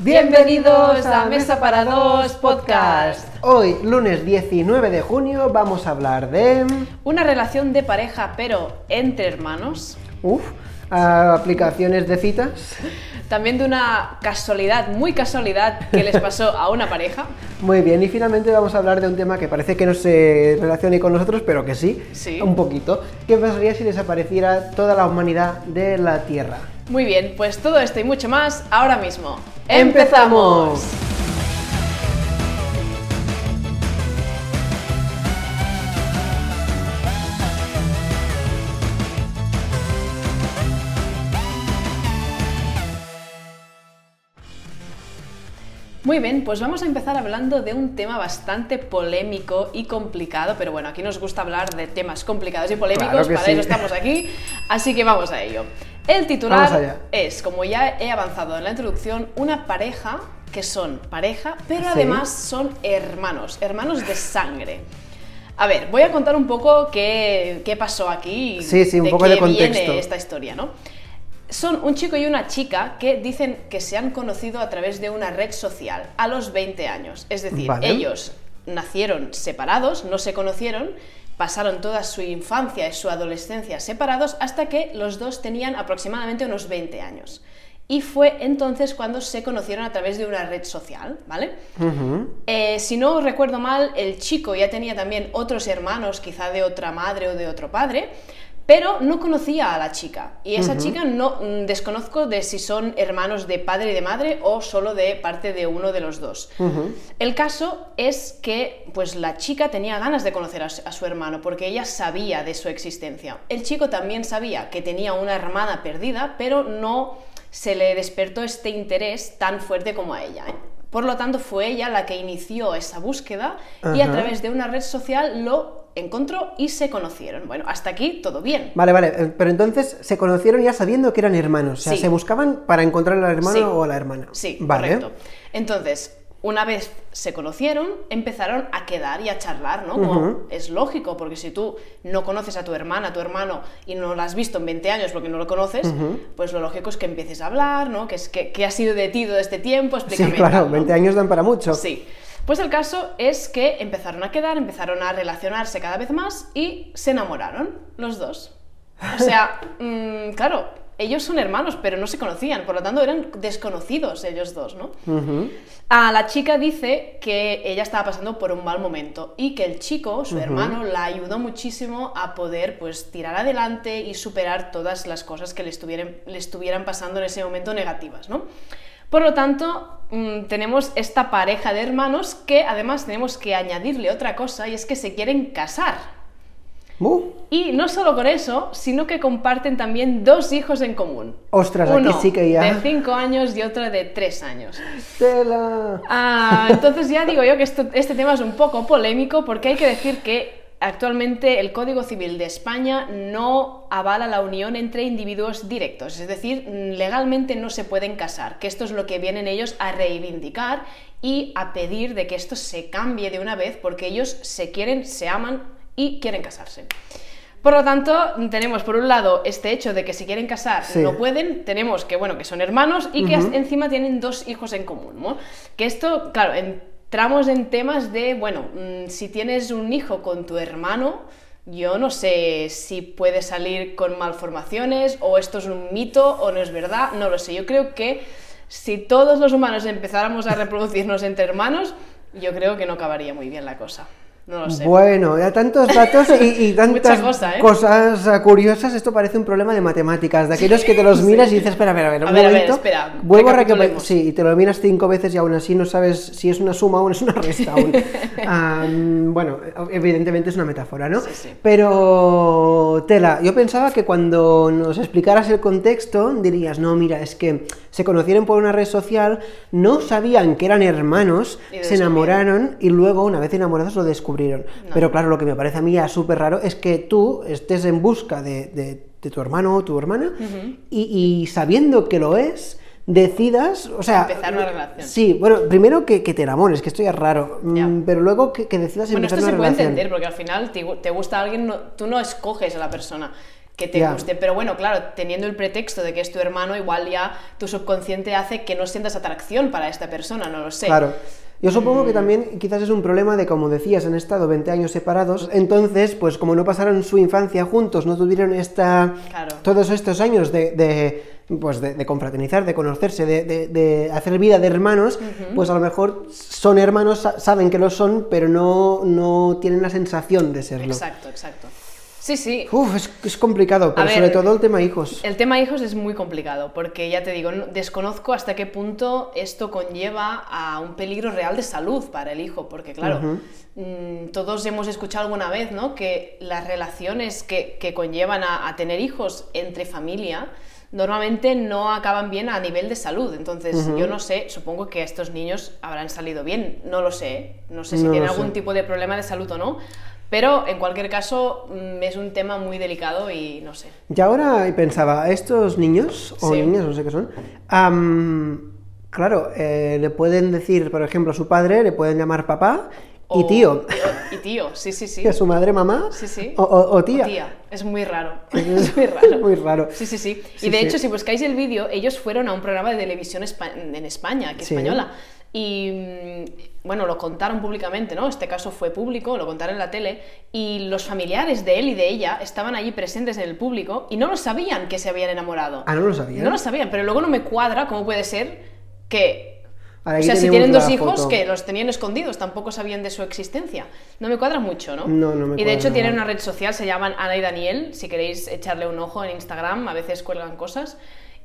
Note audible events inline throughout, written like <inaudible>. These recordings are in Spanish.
Bienvenidos a Mesa para Dos Podcast. Hoy, lunes 19 de junio, vamos a hablar de... Una relación de pareja, pero entre hermanos. Uf, aplicaciones de citas. También de una casualidad, muy casualidad, que les pasó a una pareja. <laughs> Muy bien, y finalmente vamos a hablar de un tema que parece que no se relacione con nosotros, pero que sí, Sí. un poquito. ¿Qué pasaría si desapareciera toda la humanidad de la Tierra? Muy bien, pues todo esto y mucho más ahora mismo. ¡Empezamos! Muy bien, pues vamos a empezar hablando de un tema bastante polémico y complicado, pero bueno, aquí nos gusta hablar de temas complicados y polémicos, Claro para sí. eso estamos aquí, así que vamos a ello. El titular es, como ya he avanzado en la introducción, una pareja que son pareja, pero Sí. además son hermanos, hermanos de sangre. A ver, voy a contar un poco qué, qué pasó aquí y Sí, sí, un poco qué de contexto. viene esta historia, ¿no? Son un chico y una chica que dicen que se han conocido a través de una red social a los 20 años. Es decir, Vale. ellos nacieron separados, no se conocieron, pasaron toda su infancia y su adolescencia separados hasta que los dos tenían aproximadamente unos 20 años. Y fue entonces cuando se conocieron a través de una red social, ¿vale? Eh, si no recuerdo mal, el chico ya tenía también otros hermanos, quizá de otra madre o de otro padre, pero no conocía a la chica. Y esa chica no mm, desconozco de si son hermanos de padre y de madre o solo de parte de uno de los dos. El caso es que pues la chica tenía ganas de conocer a su, a su hermano porque ella sabía de su existencia. El chico también sabía que tenía una hermana perdida, pero no se le despertó este interés tan fuerte como a ella. ¿eh? Por lo tanto, fue ella la que inició esa búsqueda y a través de una red social lo encontró y se conocieron. Bueno, hasta aquí todo bien. Vale, vale, eh, pero entonces se conocieron ya sabiendo que eran hermanos, o sea, Sí. se buscaban para encontrar al hermano Sí. o a la hermana. Sí, vale. correcto. Entonces, una vez se conocieron, empezaron a quedar y a charlar, ¿no? Como es lógico, porque si tú no conoces a tu hermana, a tu hermano, y no la has visto en 20 años porque no lo conoces, pues lo lógico es que empieces a hablar, ¿no? ¿Qué, es, qué, qué ha sido de ti todo este tiempo? Sí, Explícame. claro, tal, ¿no? 20 años dan para mucho. Sí. Pues el caso es que empezaron a quedar, empezaron a relacionarse cada vez más y se enamoraron los dos. O sea, <laughs> mm, claro, ellos son hermanos, pero no se conocían, por lo tanto eran desconocidos ellos dos, ¿no? Ujú. A la chica dice que ella estaba pasando por un mal momento y que el chico, su hermano, la ayudó muchísimo a poder pues tirar adelante y superar todas las cosas que le estuvieran, le estuvieran pasando en ese momento negativas, ¿no? Por lo tanto, mm, tenemos esta pareja de hermanos que además tenemos que añadirle otra cosa y es que se quieren casar. Uh, Y no solo con eso, sino que comparten también dos hijos en común. Ostras, aquí sí que ya- de 5 años y otro de 3 años. tela. Ah, entonces ya digo yo que esto- este tema es un poco polémico porque hay que decir que actualmente el Código Civil de España no avala la unión entre individuos directos, es decir, legalmente no se pueden casar, que esto es lo que vienen ellos a reivindicar y a pedir de que esto se cambie de una vez porque ellos se quieren, se aman y quieren casarse. Por lo tanto, tenemos por un lado este hecho de que si quieren casar Sí. no pueden, tenemos que, bueno, que son hermanos y que encima tienen dos hijos en común, ¿no? Que esto, claro, entramos en temas de, bueno, mm, si tienes un hijo con tu hermano, yo no sé si puede salir con malformaciones o esto es un mito o no es verdad, no lo sé. Yo creo que si todos los humanos empezáramos a reproducirnos entre hermanos, yo creo que no acabaría muy bien la cosa. No lo sé. Bueno, ya tantos datos y, y <laughs> tantas cosa, ¿eh? cosas eh, curiosas, esto parece un problema de matemáticas, de aquellos que te los miras y dices, espera, espera, espera, un A ver, a ver, espera, vuelvo a recapitular, sí, y te lo miras cinco veces y aún así no sabes si es una suma o es una resta <laughs> aún. Bueno, evidentemente es una metáfora, ¿no? Sí, sí. Pero, Tela, yo pensaba que cuando nos explicaras el contexto dirías, no, mira, es que se conocieron por una red social, no sabían que eran hermanos, se enamoraron y luego, una vez enamorados, lo descubrieron. No. Pero claro, lo que me parece a mí ya súper raro es que tú estés en busca de, de- de tu hermano o tu hermana y, y sabiendo que lo es, decidas, o sea... Empezar una relación. Sí, bueno, primero que, que te enamores, que esto ya es raro, mm, pero luego que, que decidas Bueno, empezar esto se una puede relación. entender porque al final te, te gusta alguien, no- tú no escoges a la persona. que te Ya. guste. Pero bueno, claro, teniendo el pretexto de que es tu hermano, igual ya tu subconsciente hace que no sientas atracción para esta persona, no lo sé. Claro. Yo supongo Mm. que también quizás es un problema de, como decías, han estado 20 años separados, entonces, pues como no pasaron su infancia juntos, no tuvieron esta, Claro. todos estos años de, de, pues de, de confraternizar, de conocerse, de, de- de hacer vida de hermanos, pues a lo mejor son hermanos, sa- saben que lo son, pero no, no tienen la sensación de serlo. Exacto, exacto. Sí, sí. Uf, es, es complicado, pero ver, sobre todo el tema hijos. El tema hijos es muy complicado, porque ya te digo, no- desconozco hasta qué punto esto conlleva a un peligro real de salud para el hijo, porque claro, mm, todos hemos escuchado alguna vez, ¿no? Que las relaciones que, que conllevan a, a tener hijos entre familia normalmente no acaban bien a nivel de salud. Entonces, yo no sé, supongo que estos niños habrán salido bien, no lo sé, no sé si No tienen sé. algún tipo de problema de salud o no. Pero en cualquier caso mm, es un tema muy delicado y no sé. Y ahora pensaba, estos niños, o Sí. niñas, no sé qué son, am, claro, eh, le pueden decir, por ejemplo, a su padre, le pueden llamar papá y O- tío, Y tío, sí, sí, sí. <laughs> y a su madre mamá, Sí, sí. o, o- o tía. Es muy raro. <laughs> Es <laughs> Es muy raro. muy raro. Sí, sí, sí. Sí, y de sí. hecho, si buscáis el vídeo, ellos fueron a un programa de televisión en España, que es Sí. Y mm, bueno, lo contaron públicamente, ¿no? Este caso fue público, lo contaron en la tele. Y los familiares de él y de ella estaban allí presentes en el público y no lo sabían que se habían enamorado. Ah, no lo sabía. No lo sabían, pero luego no me cuadra cómo puede ser que. Ahora, o sea, si tienen dos hijos, foto. que los tenían escondidos, tampoco sabían de su existencia. No me cuadra mucho, ¿no? No, no me Y de cuadra hecho tienen una red social, se llaman Ana y Daniel, si queréis echarle un ojo en Instagram, a veces cuelgan cosas.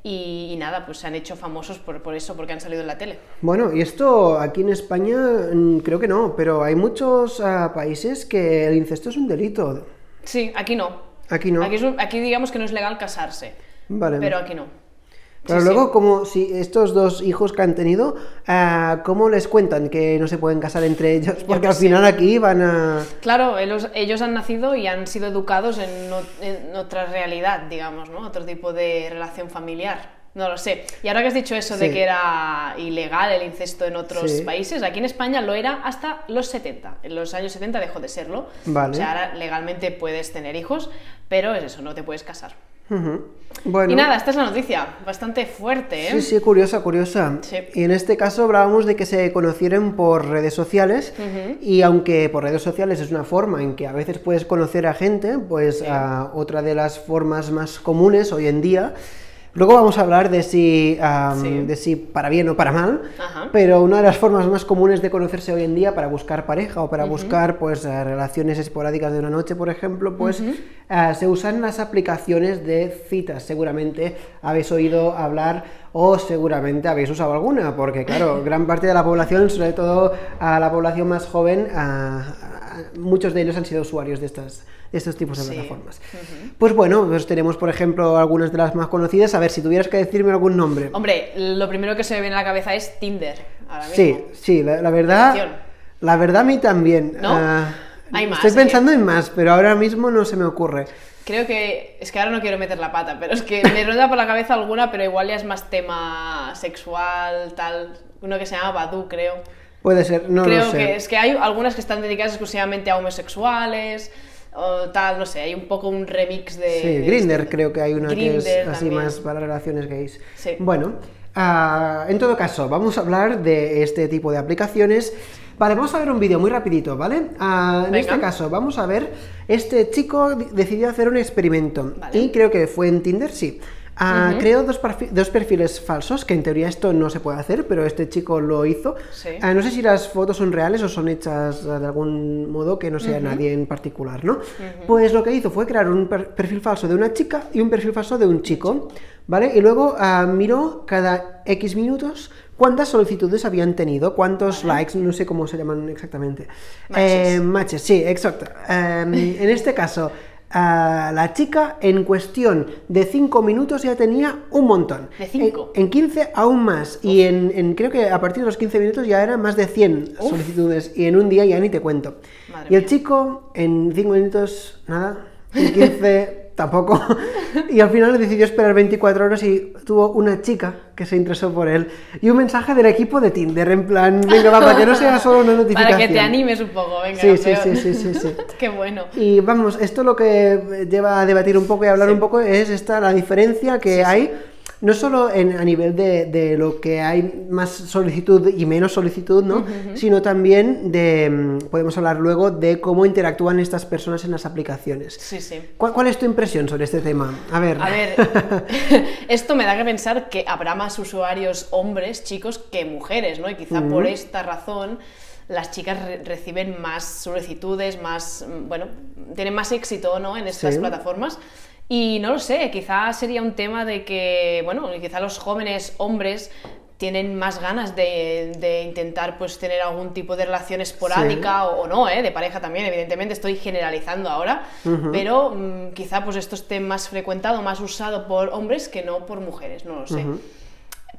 Y, y nada, pues se han hecho famosos por, por eso, porque han salido en la tele. Bueno, y esto aquí en España mm, creo que no, pero hay muchos ah, países que el incesto es un delito. Sí, aquí no. Aquí no. Aquí, es un- aquí digamos que no es legal casarse, Vale. pero aquí no. Pero Sí, luego, sí. como si estos dos hijos que han tenido, ah, ¿cómo les cuentan que no se pueden casar entre ellos? Porque al final aquí van a... Claro, ellos, ellos han nacido y han sido educados en, en otra realidad, digamos, ¿no? Otro tipo de relación familiar. No lo sé. Y ahora que has dicho eso de Sí. que era ilegal el incesto en otros Sí. países, aquí en España lo era hasta los 70. En los años 70 dejó de serlo. Vale. O sea, ahora legalmente puedes tener hijos, pero es eso, no te puedes casar. Bueno, Y nada, esta es la noticia. Bastante fuerte, ¿eh? sí, sí, curiosa, curiosa. Sí. Y en este caso hablábamos de que se conocieron por redes sociales y aunque por redes sociales es una forma en que a veces puedes conocer a gente, pues otra de las formas más comunes hoy en día. Luego vamos a hablar de si, Sí. de si para bien o para mal, Ajá. pero una de las formas más comunes de conocerse hoy en día para buscar pareja o para buscar pues eh, relaciones esporádicas de una noche, por ejemplo, pues ah, se usan las aplicaciones de citas. Seguramente habéis oído hablar o seguramente habéis usado alguna, porque claro, <laughs> gran parte de la población, sobre todo a la población más joven, ah, ah, muchos de ellos han sido usuarios de estas de estos tipos de Sí. plataformas. Pues bueno, pues tenemos por ejemplo algunas de las más conocidas. A ver, si tuvieras que decirme algún nombre. Hombre, lo primero que se me viene a la cabeza es Tinder. Ahora mismo. Sí, sí, la, la verdad. La verdad a mí también. ¿No? Ah, Hay más, Estoy ¿eh? pensando en más, pero ahora mismo no se me ocurre. Creo que. Es que ahora no quiero meter la pata, pero es que me ronda por la cabeza alguna, pero igual ya es más tema sexual, tal. Uno que se llama Badu, creo. Puede ser, no creo lo sé. que es que hay algunas que están dedicadas exclusivamente a homosexuales o tal, no sé, hay un poco un remix de. Sí, de Grinder este- creo que hay una que es así también. más para relaciones gays. Sí. Bueno, ah, en todo caso, vamos a hablar de este tipo de aplicaciones. Vale, vamos a ver un vídeo muy rapidito, ¿vale? Ah, en este caso, vamos a ver, este chico di- decidió hacer un experimento Vale. y creo que fue en Tinder, sí. Ah, Creó dos, dos perfiles falsos, que en teoría esto no se puede hacer, pero este chico lo hizo. Sí. Ah, no sé si las fotos son reales o son hechas de algún modo que no sea nadie en particular, ¿no? Pues lo que hizo fue crear un per- perfil falso de una chica y un perfil falso de un chico, ¿vale? Y luego ah, miró cada X minutos cuántas solicitudes habían tenido, cuántos likes, no sé cómo se llaman exactamente. Matches. Eh, matches, sí, exacto. Em, en este caso, ah, la chica en cuestión de 5 minutos ya tenía un montón. ¿De cinco? En, en 15 aún más. Y en, en- creo que a partir de los 15 minutos ya eran más de 100 solicitudes. Y en un día ya ni te cuento. Madre y el mía. chico en 5 minutos, nada. En 15, tampoco. y al final decidió esperar 24 horas y tuvo una chica que se interesó por él. Y un mensaje del equipo de Tinder, en plan, venga, va, para que no sea solo una notificación. <laughs> Para que te animes un poco, venga. Sí, sí, sí, sí, sí, <laughs> sí. Qué bueno. Y vamos, esto lo que lleva a debatir un poco y hablar un poco es esta, la diferencia que hay no solo en, a nivel de, de, lo que hay más solicitud y menos solicitud, ¿no? Sino también de, mm, podemos hablar luego de cómo interactúan estas personas en las aplicaciones. Sí, sí. ¿Cuál, cuál es tu impresión sobre este tema? A ver. A ver, <laughs> <laughs> esto me da que pensar que habrá más usuarios hombres, chicos, que mujeres, ¿no? Y quizá por esta razón las chicas re reciben más solicitudes, más, mm, bueno, tienen más éxito, ¿no? En estas Sí. plataformas. Y no lo sé, quizá sería un tema de que, bueno, quizá los jóvenes hombres tienen más ganas de, de intentar pues tener algún tipo de relación esporádica o, o no, ¿eh? de pareja también, evidentemente estoy generalizando ahora, pero mm, quizá pues esto esté más frecuentado, más usado por hombres que no por mujeres, no lo sé.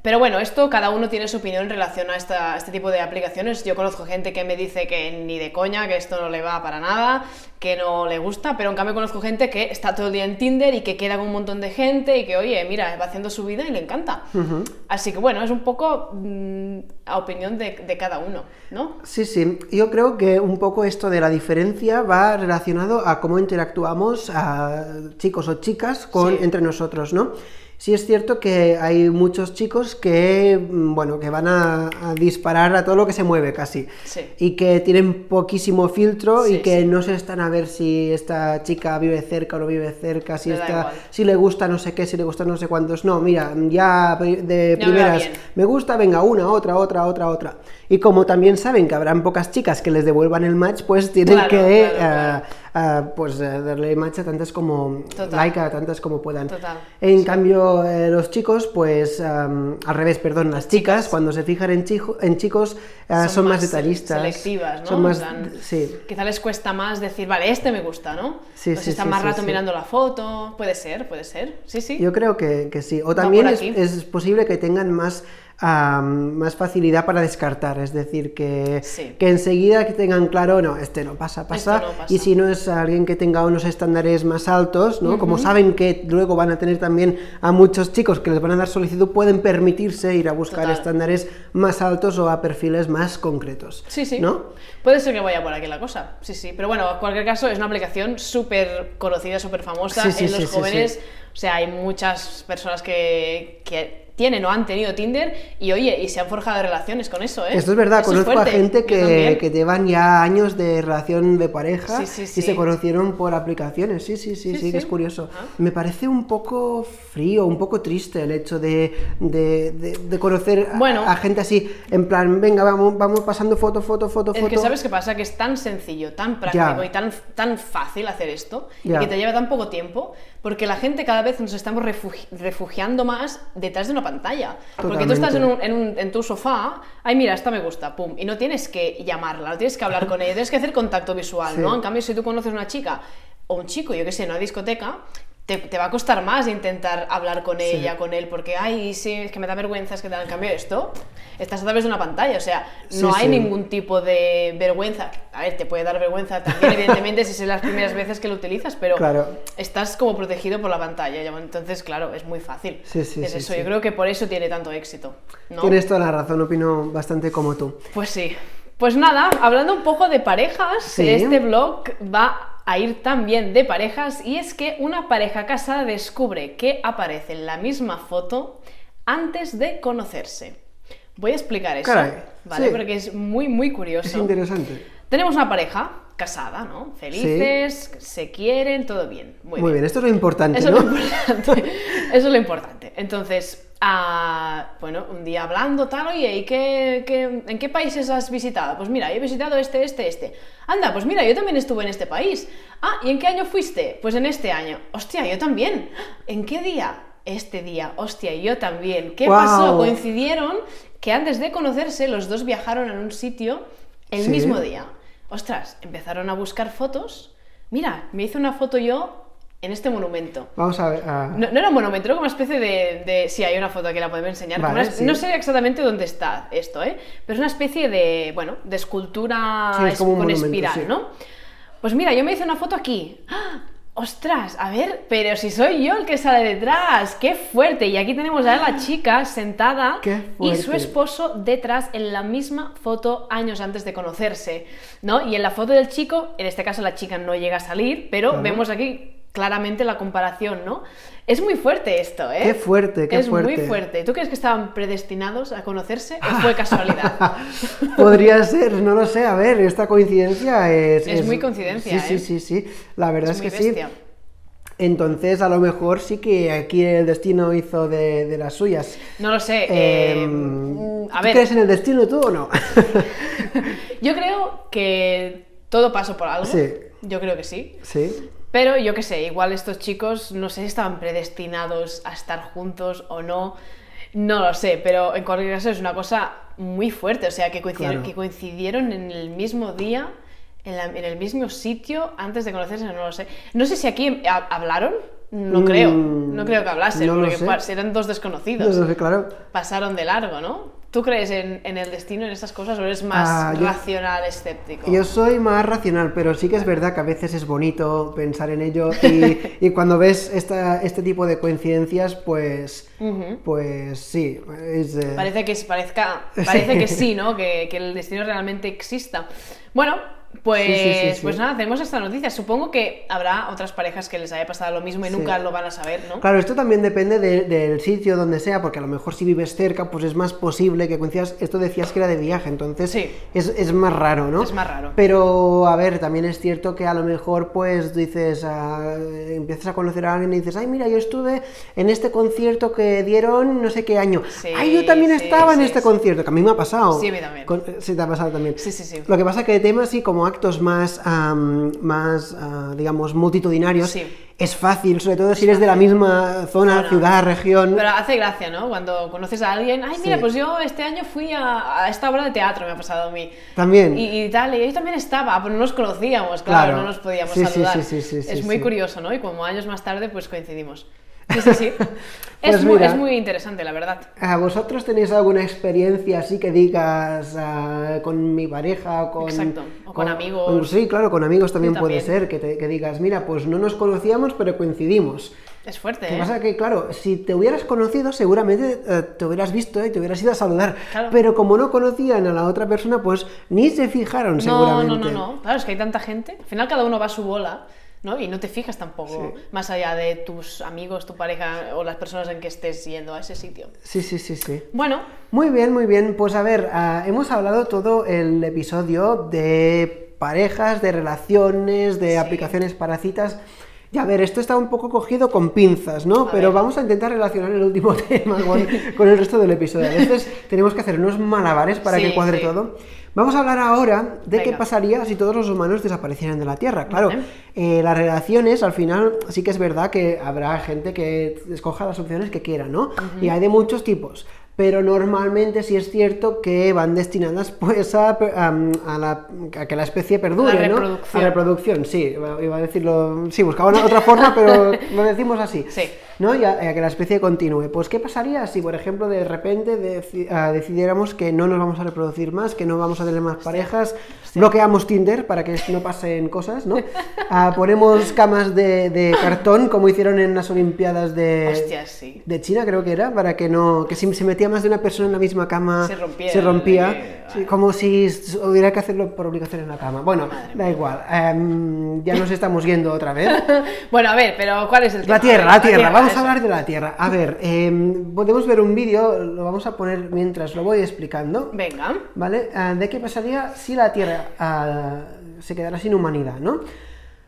Pero bueno, esto cada uno tiene su opinión en relación a, esta- a este tipo de aplicaciones. Yo conozco gente que me dice que ni de coña, que esto no le va para nada, que no le gusta, pero en cambio conozco gente que está todo el día en Tinder y que queda con un montón de gente y que, oye, mira, va haciendo su vida y le encanta. Así que bueno, es un poco mm, a opinión de, de cada uno, ¿no? Sí, sí. Yo creo que un poco esto de la diferencia va relacionado a cómo interactuamos a chicos o chicas con, Sí. entre nosotros, ¿no? Sí es cierto que hay muchos chicos que, mm, bueno, que van a, a disparar a todo lo que se mueve casi. Sí. Y que tienen poquísimo filtro y que sí. no se están a ver si esta chica vive cerca o no vive cerca, si, igual. si le gusta no sé qué, si le gusta no sé cuántos. No, mira, ya de primeras me gusta, venga, una, otra, otra, otra, otra. Y como también saben que habrán pocas chicas que les devuelvan el match, pues tienen Claro, que claro, ah, ah, pues darle match a tantas como Total. like a tantas como puedan. Total, En cambio, eh, los chicos, pues am, al revés, perdón, las chicas, chicas. cuando se fijan en, chijo- en chicos, ah, son, más, detallistas. selectivas, ¿no? Son más, plan, sí. Quizá les cuesta más decir, vale, este me gusta, ¿no? Sí, Pues sí, están sí, más sí, rato sí. mirando la foto, puede ser, puede ser, sí, sí. Yo creo que, que sí. O también es, es posible que tengan más, más facilidad para descartar, es decir, que, Sí. que enseguida que tengan claro, no, este no pasa, pasa. Esto no pasa. Y si no es alguien que tenga unos estándares más altos, ¿no? Como saben que luego van a tener también a muchos chicos que les van a dar solicitud, pueden permitirse ir a buscar Total. estándares más altos o a perfiles más concretos. Sí, sí. ¿No? Puede ser que vaya por aquí la cosa. Sí, sí. Pero bueno, en cualquier caso, es una aplicación súper conocida, súper famosa Sí, sí, en los sí, jóvenes. O sea, hay muchas personas que, que tienen o han tenido Tinder y oye, y se han forjado relaciones con eso, ¿eh? Esto es verdad, Eso conozco a gente que, que llevan ya años de relación de pareja Sí, sí, y se conocieron por aplicaciones. Sí, sí, sí, sí, que es curioso. Ah. Me parece un poco frío, un poco triste el hecho de, de, de- de conocer a- Bueno. a, gente así, en plan, venga, vamos, vamos pasando foto, foto, foto, Es foto. que sabes qué pasa, que es tan sencillo, tan práctico y tan, tan fácil hacer esto, y que te lleva tan poco tiempo, porque la gente cada vez nos estamos refugi- refugiando más detrás de una pantalla. Porque tú estás en, un- en un- en tu sofá, ay mira, esta me gusta, pum, y no tienes que llamarla, no tienes que hablar con ella, tienes que hacer contacto visual, <laughs> Sí. ¿no? En cambio, si tú conoces una chica o un chico, yo que sé, en una discoteca, te, te va a costar más intentar hablar con Sí. ella, con él, porque, ay, sí, es que me da vergüenza, es que tal. En cambio, esto, estás a través de una pantalla, o sea, no Sí, hay sí. ningún tipo de vergüenza. A ver, te puede dar vergüenza también, evidentemente, si son las primeras veces que lo utilizas, pero Claro. estás como protegido por la pantalla. Entonces, claro, es muy fácil. Sí, sí, es eso, yo creo que por eso tiene tanto éxito. ¿no? Tienes toda la razón, opino bastante como tú. Pues sí. Pues nada, hablando un poco de parejas, este blog va a ir también de parejas y es que una pareja casada descubre que aparece en la misma foto antes de conocerse. Voy a explicar eso, Caray, ¿vale? sí. Porque es muy, muy curioso. Es interesante. Tenemos una pareja casada, ¿no? Felices, se quieren, todo bien. Muy, Muy bien, esto es lo importante, eso ¿no? es lo importante. Eso es lo importante. Entonces, ah, bueno, un día hablando, tal, oye, ¿y qué, qué- en qué países has visitado? Pues mira, he visitado este, este, este. Anda, pues mira, yo también estuve en este país. Ah, ¿y en qué año fuiste? Pues en este año. Hostia, yo también. ¿En qué día? Este día. Hostia, yo también. ¿Qué pasó? Coincidieron que antes de conocerse los dos viajaron a un sitio el Sí. mismo día. Ostras, empezaron a buscar fotos. Mira, me hice una foto yo en este monumento. Vamos a ver. ah, No, no era un monumento, era como una especie de, de- Sí, hay una foto que la podemos enseñar. como Vale, una- sí. No sé exactamente dónde está esto, ¿eh? Pero es una especie de, bueno, de escultura Sí, es con monumento, espiral, sí. ¿no? Pues mira, yo me hice una foto aquí. ¡Ah! Ostras, a ver, pero si soy yo el que sale detrás, qué fuerte. Y aquí tenemos a la <gasps> chica sentada y su esposo detrás en la misma foto años antes de conocerse, ¿no? Y en la foto del chico, en este caso la chica no llega a salir, pero vemos aquí claramente la comparación, ¿no? Es muy fuerte esto, ¿eh? Qué fuerte, qué fuerte. Es muy fuerte. ¿Tú crees que estaban predestinados a conocerse o fue <laughs> casualidad? <laughs> Podría ser, no lo sé. A ver, esta coincidencia es... Es, muy coincidencia, sí, ¿eh? Sí, sí, sí. La verdad es, que sí. Entonces, a lo mejor sí que aquí el destino hizo de, las suyas. No lo sé. Em, eh, a crees en el destino tú o no? <laughs> Yo creo que todo pasó por algo. Sí. Yo creo que sí. Sí. Pero yo qué sé, igual estos chicos, no sé si estaban predestinados a estar juntos o no. No lo sé, pero en cualquier caso es una cosa muy fuerte. O sea, que coincidieron, que coincidieron en el mismo día en, el mismo sitio antes de conocerse, no lo sé. No sé si aquí hablaron, no creo, no mm, creo que hablasen, porque eran dos desconocidos. claro. Pasaron de largo, ¿no? ¿Tú crees en, el destino, en estas cosas, o eres más ah, racional, escéptico? Yo soy más racional, pero sí que es verdad que a veces es bonito pensar en ello y, <laughs> cuando ves esta, este tipo de coincidencias, pues, pues sí. Eh, parece que, parezca, <laughs> parece que sí, ¿no? Que, que el destino realmente exista. Bueno, pues, pues nada, tenemos esta noticia. Supongo que habrá otras parejas que les haya pasado lo mismo y nunca lo van a saber, ¿no? Claro, esto también depende del sitio donde sea, porque a lo mejor si vives cerca, pues es más posible que coincidas. Esto decías que era de viaje, entonces es, más raro, ¿no? Es más raro. Pero, a ver, también es cierto que a lo mejor, pues dices, ah, empiezas a conocer a alguien y dices, ay, mira, yo estuve en este concierto que dieron no sé qué año. ay, yo también estaba en este concierto, que a mí me ha pasado. Sí, a mí también. sí, te ha pasado también. Sí, sí, sí. Lo que pasa es que el tema así como actos más, más ah, digamos, multitudinarios, es fácil, sobre todo si eres de la misma zona, ciudad, región. Pero hace gracia, ¿no? Cuando conoces a alguien, ay, mira, pues yo este año fui a, esta obra de teatro, me ha pasado a mí. También. Y, tal, y yo también estaba, pero no nos conocíamos, claro, no nos podíamos saludar. es muy curioso, ¿no? Y como años más tarde, pues coincidimos. Sí, sí, sí. <laughs> Pues es, muy, es, muy, interesante, la verdad. ¿A vosotros tenéis alguna experiencia así que digas ah, con mi pareja con, Exacto. o con, amigos? sí, claro, con amigos también, puede ser, que, te, que, digas, mira, pues no nos conocíamos, pero coincidimos. Es fuerte, ¿Qué ¿eh? pasa? Que, claro, si te hubieras conocido, seguramente eh, te hubieras visto y te hubieras ido a saludar. Pero como no conocían a la otra persona, pues ni se fijaron, seguramente. No, no, no, no. Claro, es que hay tanta gente. Al final cada uno va a su bola. ¿No? Y no te fijas tampoco más allá de tus amigos, tu pareja o las personas en que estés yendo a ese sitio. Sí, sí, sí, sí. Bueno. Muy bien, muy bien. Pues a ver, ah, hemos hablado todo el episodio de parejas, de relaciones, de aplicaciones para citas. Y a ver, esto está un poco cogido con pinzas, ¿no? Pero vamos a intentar relacionar el último <laughs> tema con, el resto del episodio. A veces tenemos que hacer unos malabares para que cuadre todo. Vamos a hablar ahora de qué pasaría si todos los humanos desaparecieran de la Tierra. Claro, eh, las relaciones, al final, sí que es verdad que habrá gente que escoja las opciones que quiera, ¿no? Y hay de muchos tipos pero normalmente sí es cierto que van destinadas <laughs> pues a, la, que la especie perdure, ¿no? A la reproducción, sí, iba a decirlo, sí, buscaba otra forma, pero <laughs> lo decimos así. Sí. ¿No? Y a, que la especie continúe. Pues, ¿qué pasaría si, por ejemplo, de repente ah, decidiéramos que no nos vamos a reproducir más, que no vamos a tener más parejas, bloqueamos Tinder para que no pasen cosas, ¿no? Ah, ponemos camas de, cartón, como hicieron en las Olimpiadas de, de China, creo que era, para que no, que si se metía más de una persona en la misma cama, se rompía, como si hubiera que hacerlo por obligación en la cama. Bueno, da igual, em, ya nos estamos yendo otra vez. <laughs> bueno, a ver, pero ¿cuál es el tema? La Tierra, la Tierra, vamos a hablar de la Tierra. A ver, em, podemos ver un vídeo, lo vamos a poner mientras lo voy explicando. Venga. ¿Vale? Ah, ¿De qué pasaría si la Tierra ah, se quedara sin humanidad, no?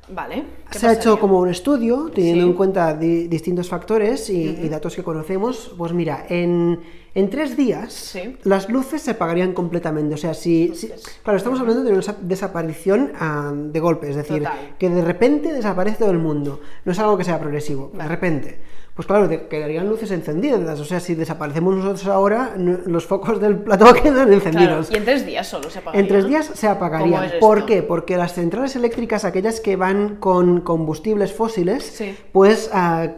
Vale. Se ha hecho como un estudio, teniendo en cuenta distintos factores y, datos que conocemos. Pues mira, en, tres días las luces se apagarían completamente. O sea, si, Claro, estamos hablando de una desaparición ah, de golpe, es decir, que de repente desaparece todo el mundo. No es algo que sea progresivo, de repente pues claro, quedarían luces encendidas. O sea, si desaparecemos nosotros ahora, los focos del plató <laughs> quedan encendidos. y en tres días solo se apagarían. En tres días se apagarían. ¿Por qué? Porque las centrales eléctricas, aquellas que van con combustibles fósiles, pues ah,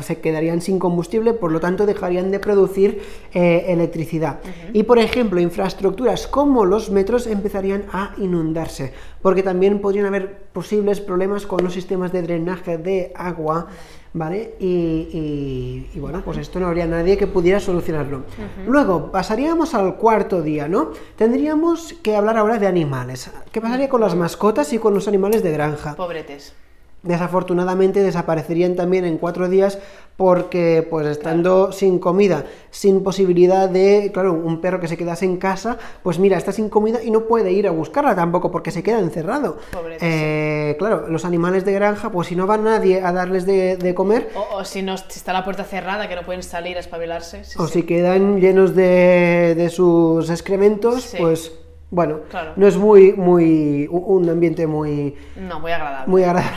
se quedarían sin combustible, por lo tanto dejarían de producir eh, electricidad. Y por ejemplo, infraestructuras como los metros empezarían a inundarse, porque también podrían haber posibles problemas con los sistemas de drenaje de agua. ¿Vale? Y, bueno, pues esto no habría nadie que pudiera solucionarlo. Luego, pasaríamos al cuarto día, ¿no? Tendríamos que hablar ahora de animales. ¿Qué pasaría con las mascotas y con los animales de granja? Pobretes desafortunadamente desaparecerían también en cuatro días porque pues estando sin comida, sin posibilidad de, claro, un perro que se quedase en casa, pues mira, está sin comida y no puede ir a buscarla tampoco porque se queda encerrado. Eh, claro, los animales de granja, pues si no va nadie a darles de, comer... O, si no está la puerta cerrada, que no pueden salir a espabilarse. o si quedan llenos de, de sus excrementos, pues bueno, no es muy, muy, un ambiente muy... No, muy agradable. Muy agradable.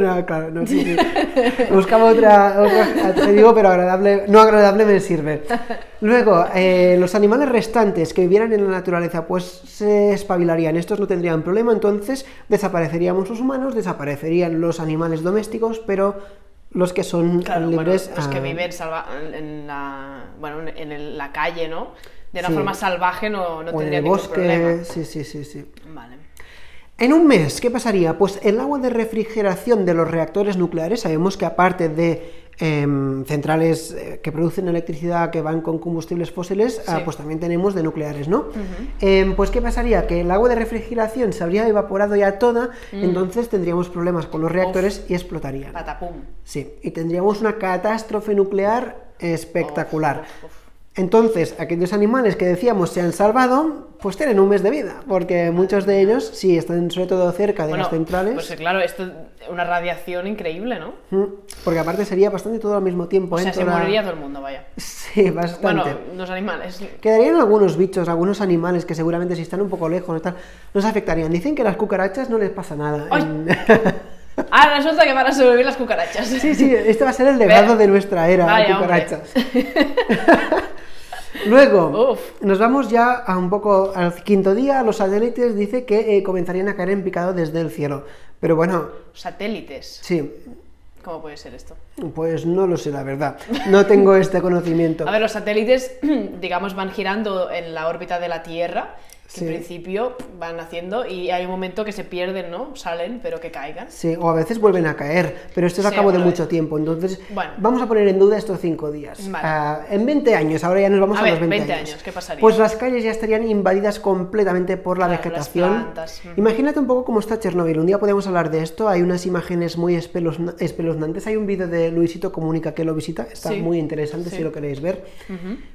No, claro, no, sí, Buscaba otra, otra, te digo, pero agradable, no agradable me sirve. Luego, eh, los animales restantes que vivieran en la naturaleza, pues se espabilarían, estos no tendrían problema, entonces desapareceríamos los humanos, desaparecerían los animales domésticos, pero los que son libres... los que viven en, la, bueno, en la calle, ¿no? De una forma salvaje no, no tendría ningún bosque, problema. Sí, sí, sí, sí. Vale. En un mes, ¿qué pasaría? Pues el agua de refrigeración de los reactores nucleares, sabemos que aparte de em, centrales eh, que producen electricidad que van con combustibles fósiles, ah, pues también tenemos de nucleares, ¿no? Em, pues ¿qué pasaría? Que el agua de refrigeración se habría evaporado ya toda, mm. entonces tendríamos problemas con los reactores y explotarían. Patapum. Sí, y tendríamos una catástrofe nuclear espectacular. Entonces, aquellos animales que decíamos se han salvado, pues tienen un mes de vida, porque muchos de ellos sí están sobre todo cerca de las centrales. Pues claro, esto es una radiación increíble, ¿no? Porque aparte sería bastante todo al mismo tiempo. O sea, se moriría todo el mundo, vaya. Sí, bastante. Bueno, los animales. Quedarían algunos bichos, algunos animales que seguramente si están un poco lejos tal, nos afectarían. Dicen que las cucarachas no les pasa nada. <laughs> Ah, resulta que van a sobrevivir las cucarachas. Sí, sí, este va a ser el legado de nuestra era, las cucarachas. <laughs> Luego, nos vamos ya a un poco al quinto día. Los satélites dice que eh, comenzarían a caer en picado desde el cielo. Pero bueno. ¿Satélites? Sí. ¿Cómo puede ser esto? Pues no lo sé, la verdad. No tengo este conocimiento. <laughs> A ver, los satélites, <clears throat> digamos, van girando en la órbita de la Tierra en principio van haciendo y hay un momento que se pierden, ¿no? Salen, pero que caigan. Sí, o a veces vuelven a caer, pero esto es a cabo de mucho tiempo. Entonces, vamos a poner en duda estos cinco días. Ah, en 20 años, ahora ya nos vamos a, los 20, años. ¿qué pasaría? Pues las calles ya estarían invadidas completamente por la vegetación. Imagínate un poco cómo está Chernobyl. Un día podemos hablar de esto. Hay unas imágenes muy espeluznantes. Hay un vídeo de Luisito Comunica que lo visita. Está muy interesante si lo queréis ver.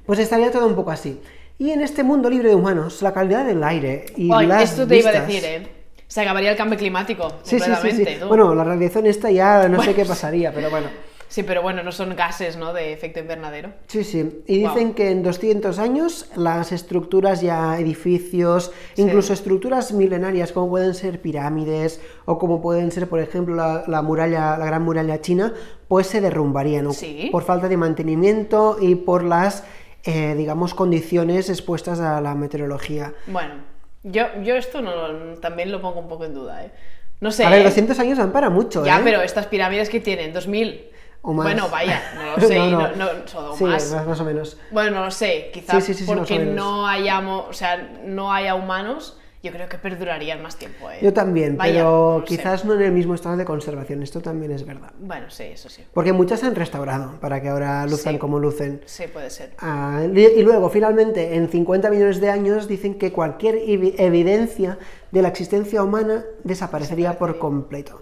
Pues estaría todo un poco así. Y en este mundo libre de humanos, la calidad del aire y las Esto te iba a decir, ¿eh? Se acabaría el cambio climático, sí, sí, sí, Bueno, la radiación esta ya no sé qué pasaría, pero bueno. Sí, pero bueno, no son gases, ¿no? De efecto invernadero. Sí, sí. Y dicen que en 200 años las estructuras ya, edificios, incluso estructuras milenarias como pueden ser pirámides o como pueden ser, por ejemplo, la, muralla, la gran muralla china, pues se derrumbarían ¿no? por falta de mantenimiento y por las eh, digamos, condiciones expuestas a la meteorología. Bueno, yo, yo esto no, también lo pongo un poco en duda, ¿eh? No sé. A ver, 200 ¿eh? años dan para mucho, Ya, pero estas pirámides que tienen, 2000. O más. Bueno, vaya, <laughs> no lo sé, no, no. más. más. o menos. Bueno, no lo sé, quizás porque no hayamos, o sea, no haya humanos yo creo que perdurarían más tiempo. ¿eh? Yo también, pero quizás no en el mismo estado de conservación, esto también es verdad. Bueno, sí, eso sí. Porque muchas se han restaurado para que ahora luzcan como lucen. Sí, puede ser. Ah, y luego, finalmente, en 50 millones de años dicen que cualquier evidencia de la existencia humana desaparecería por completo.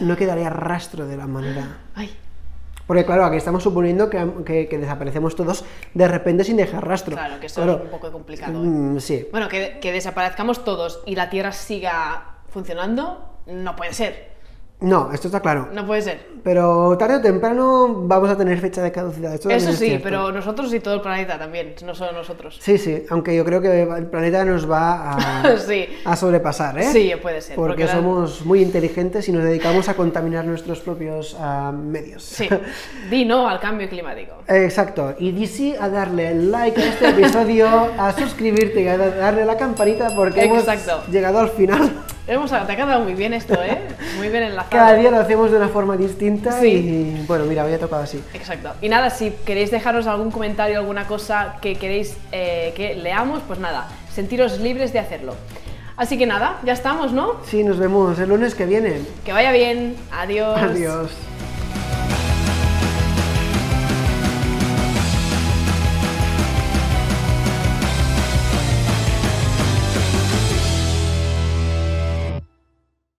No quedaría rastro de la humanidad. Ay, porque claro, aquí estamos suponiendo que, desaparecemos todos de repente sin dejar rastro. Claro, que eso es un poco complicado. ¿eh? Mm, sí. Bueno, que, que desaparezcamos todos y la Tierra siga funcionando, no puede ser. No, esto está claro. No puede ser. Pero tarde o temprano vamos a tener fecha de caducidad. Eso sí, pero nosotros y todo el planeta también, no solo nosotros. Sí, sí, aunque yo creo que el planeta nos va a, <laughs> a sobrepasar, ¿eh? Sí, puede ser. Porque, somos muy inteligentes y nos dedicamos a contaminar nuestros propios ah, medios. Sí, <laughs> di no al cambio climático. Exacto, y di sí a darle like a este episodio, a suscribirte y a darle a la campanita porque hemos llegado al final. Hemos, te ha quedado muy bien esto, ¿eh? <laughs> muy bien enlazado. Cada día lo hacemos de una forma distinta y bueno, mira, había tocado así. Exacto. Y nada, si queréis dejaros algún comentario, alguna cosa que queréis eh, que leamos, pues nada, sentiros libres de hacerlo. Así que nada, ya estamos, ¿no? Sí, nos vemos el lunes que viene. Que vaya bien. Adiós. Adiós.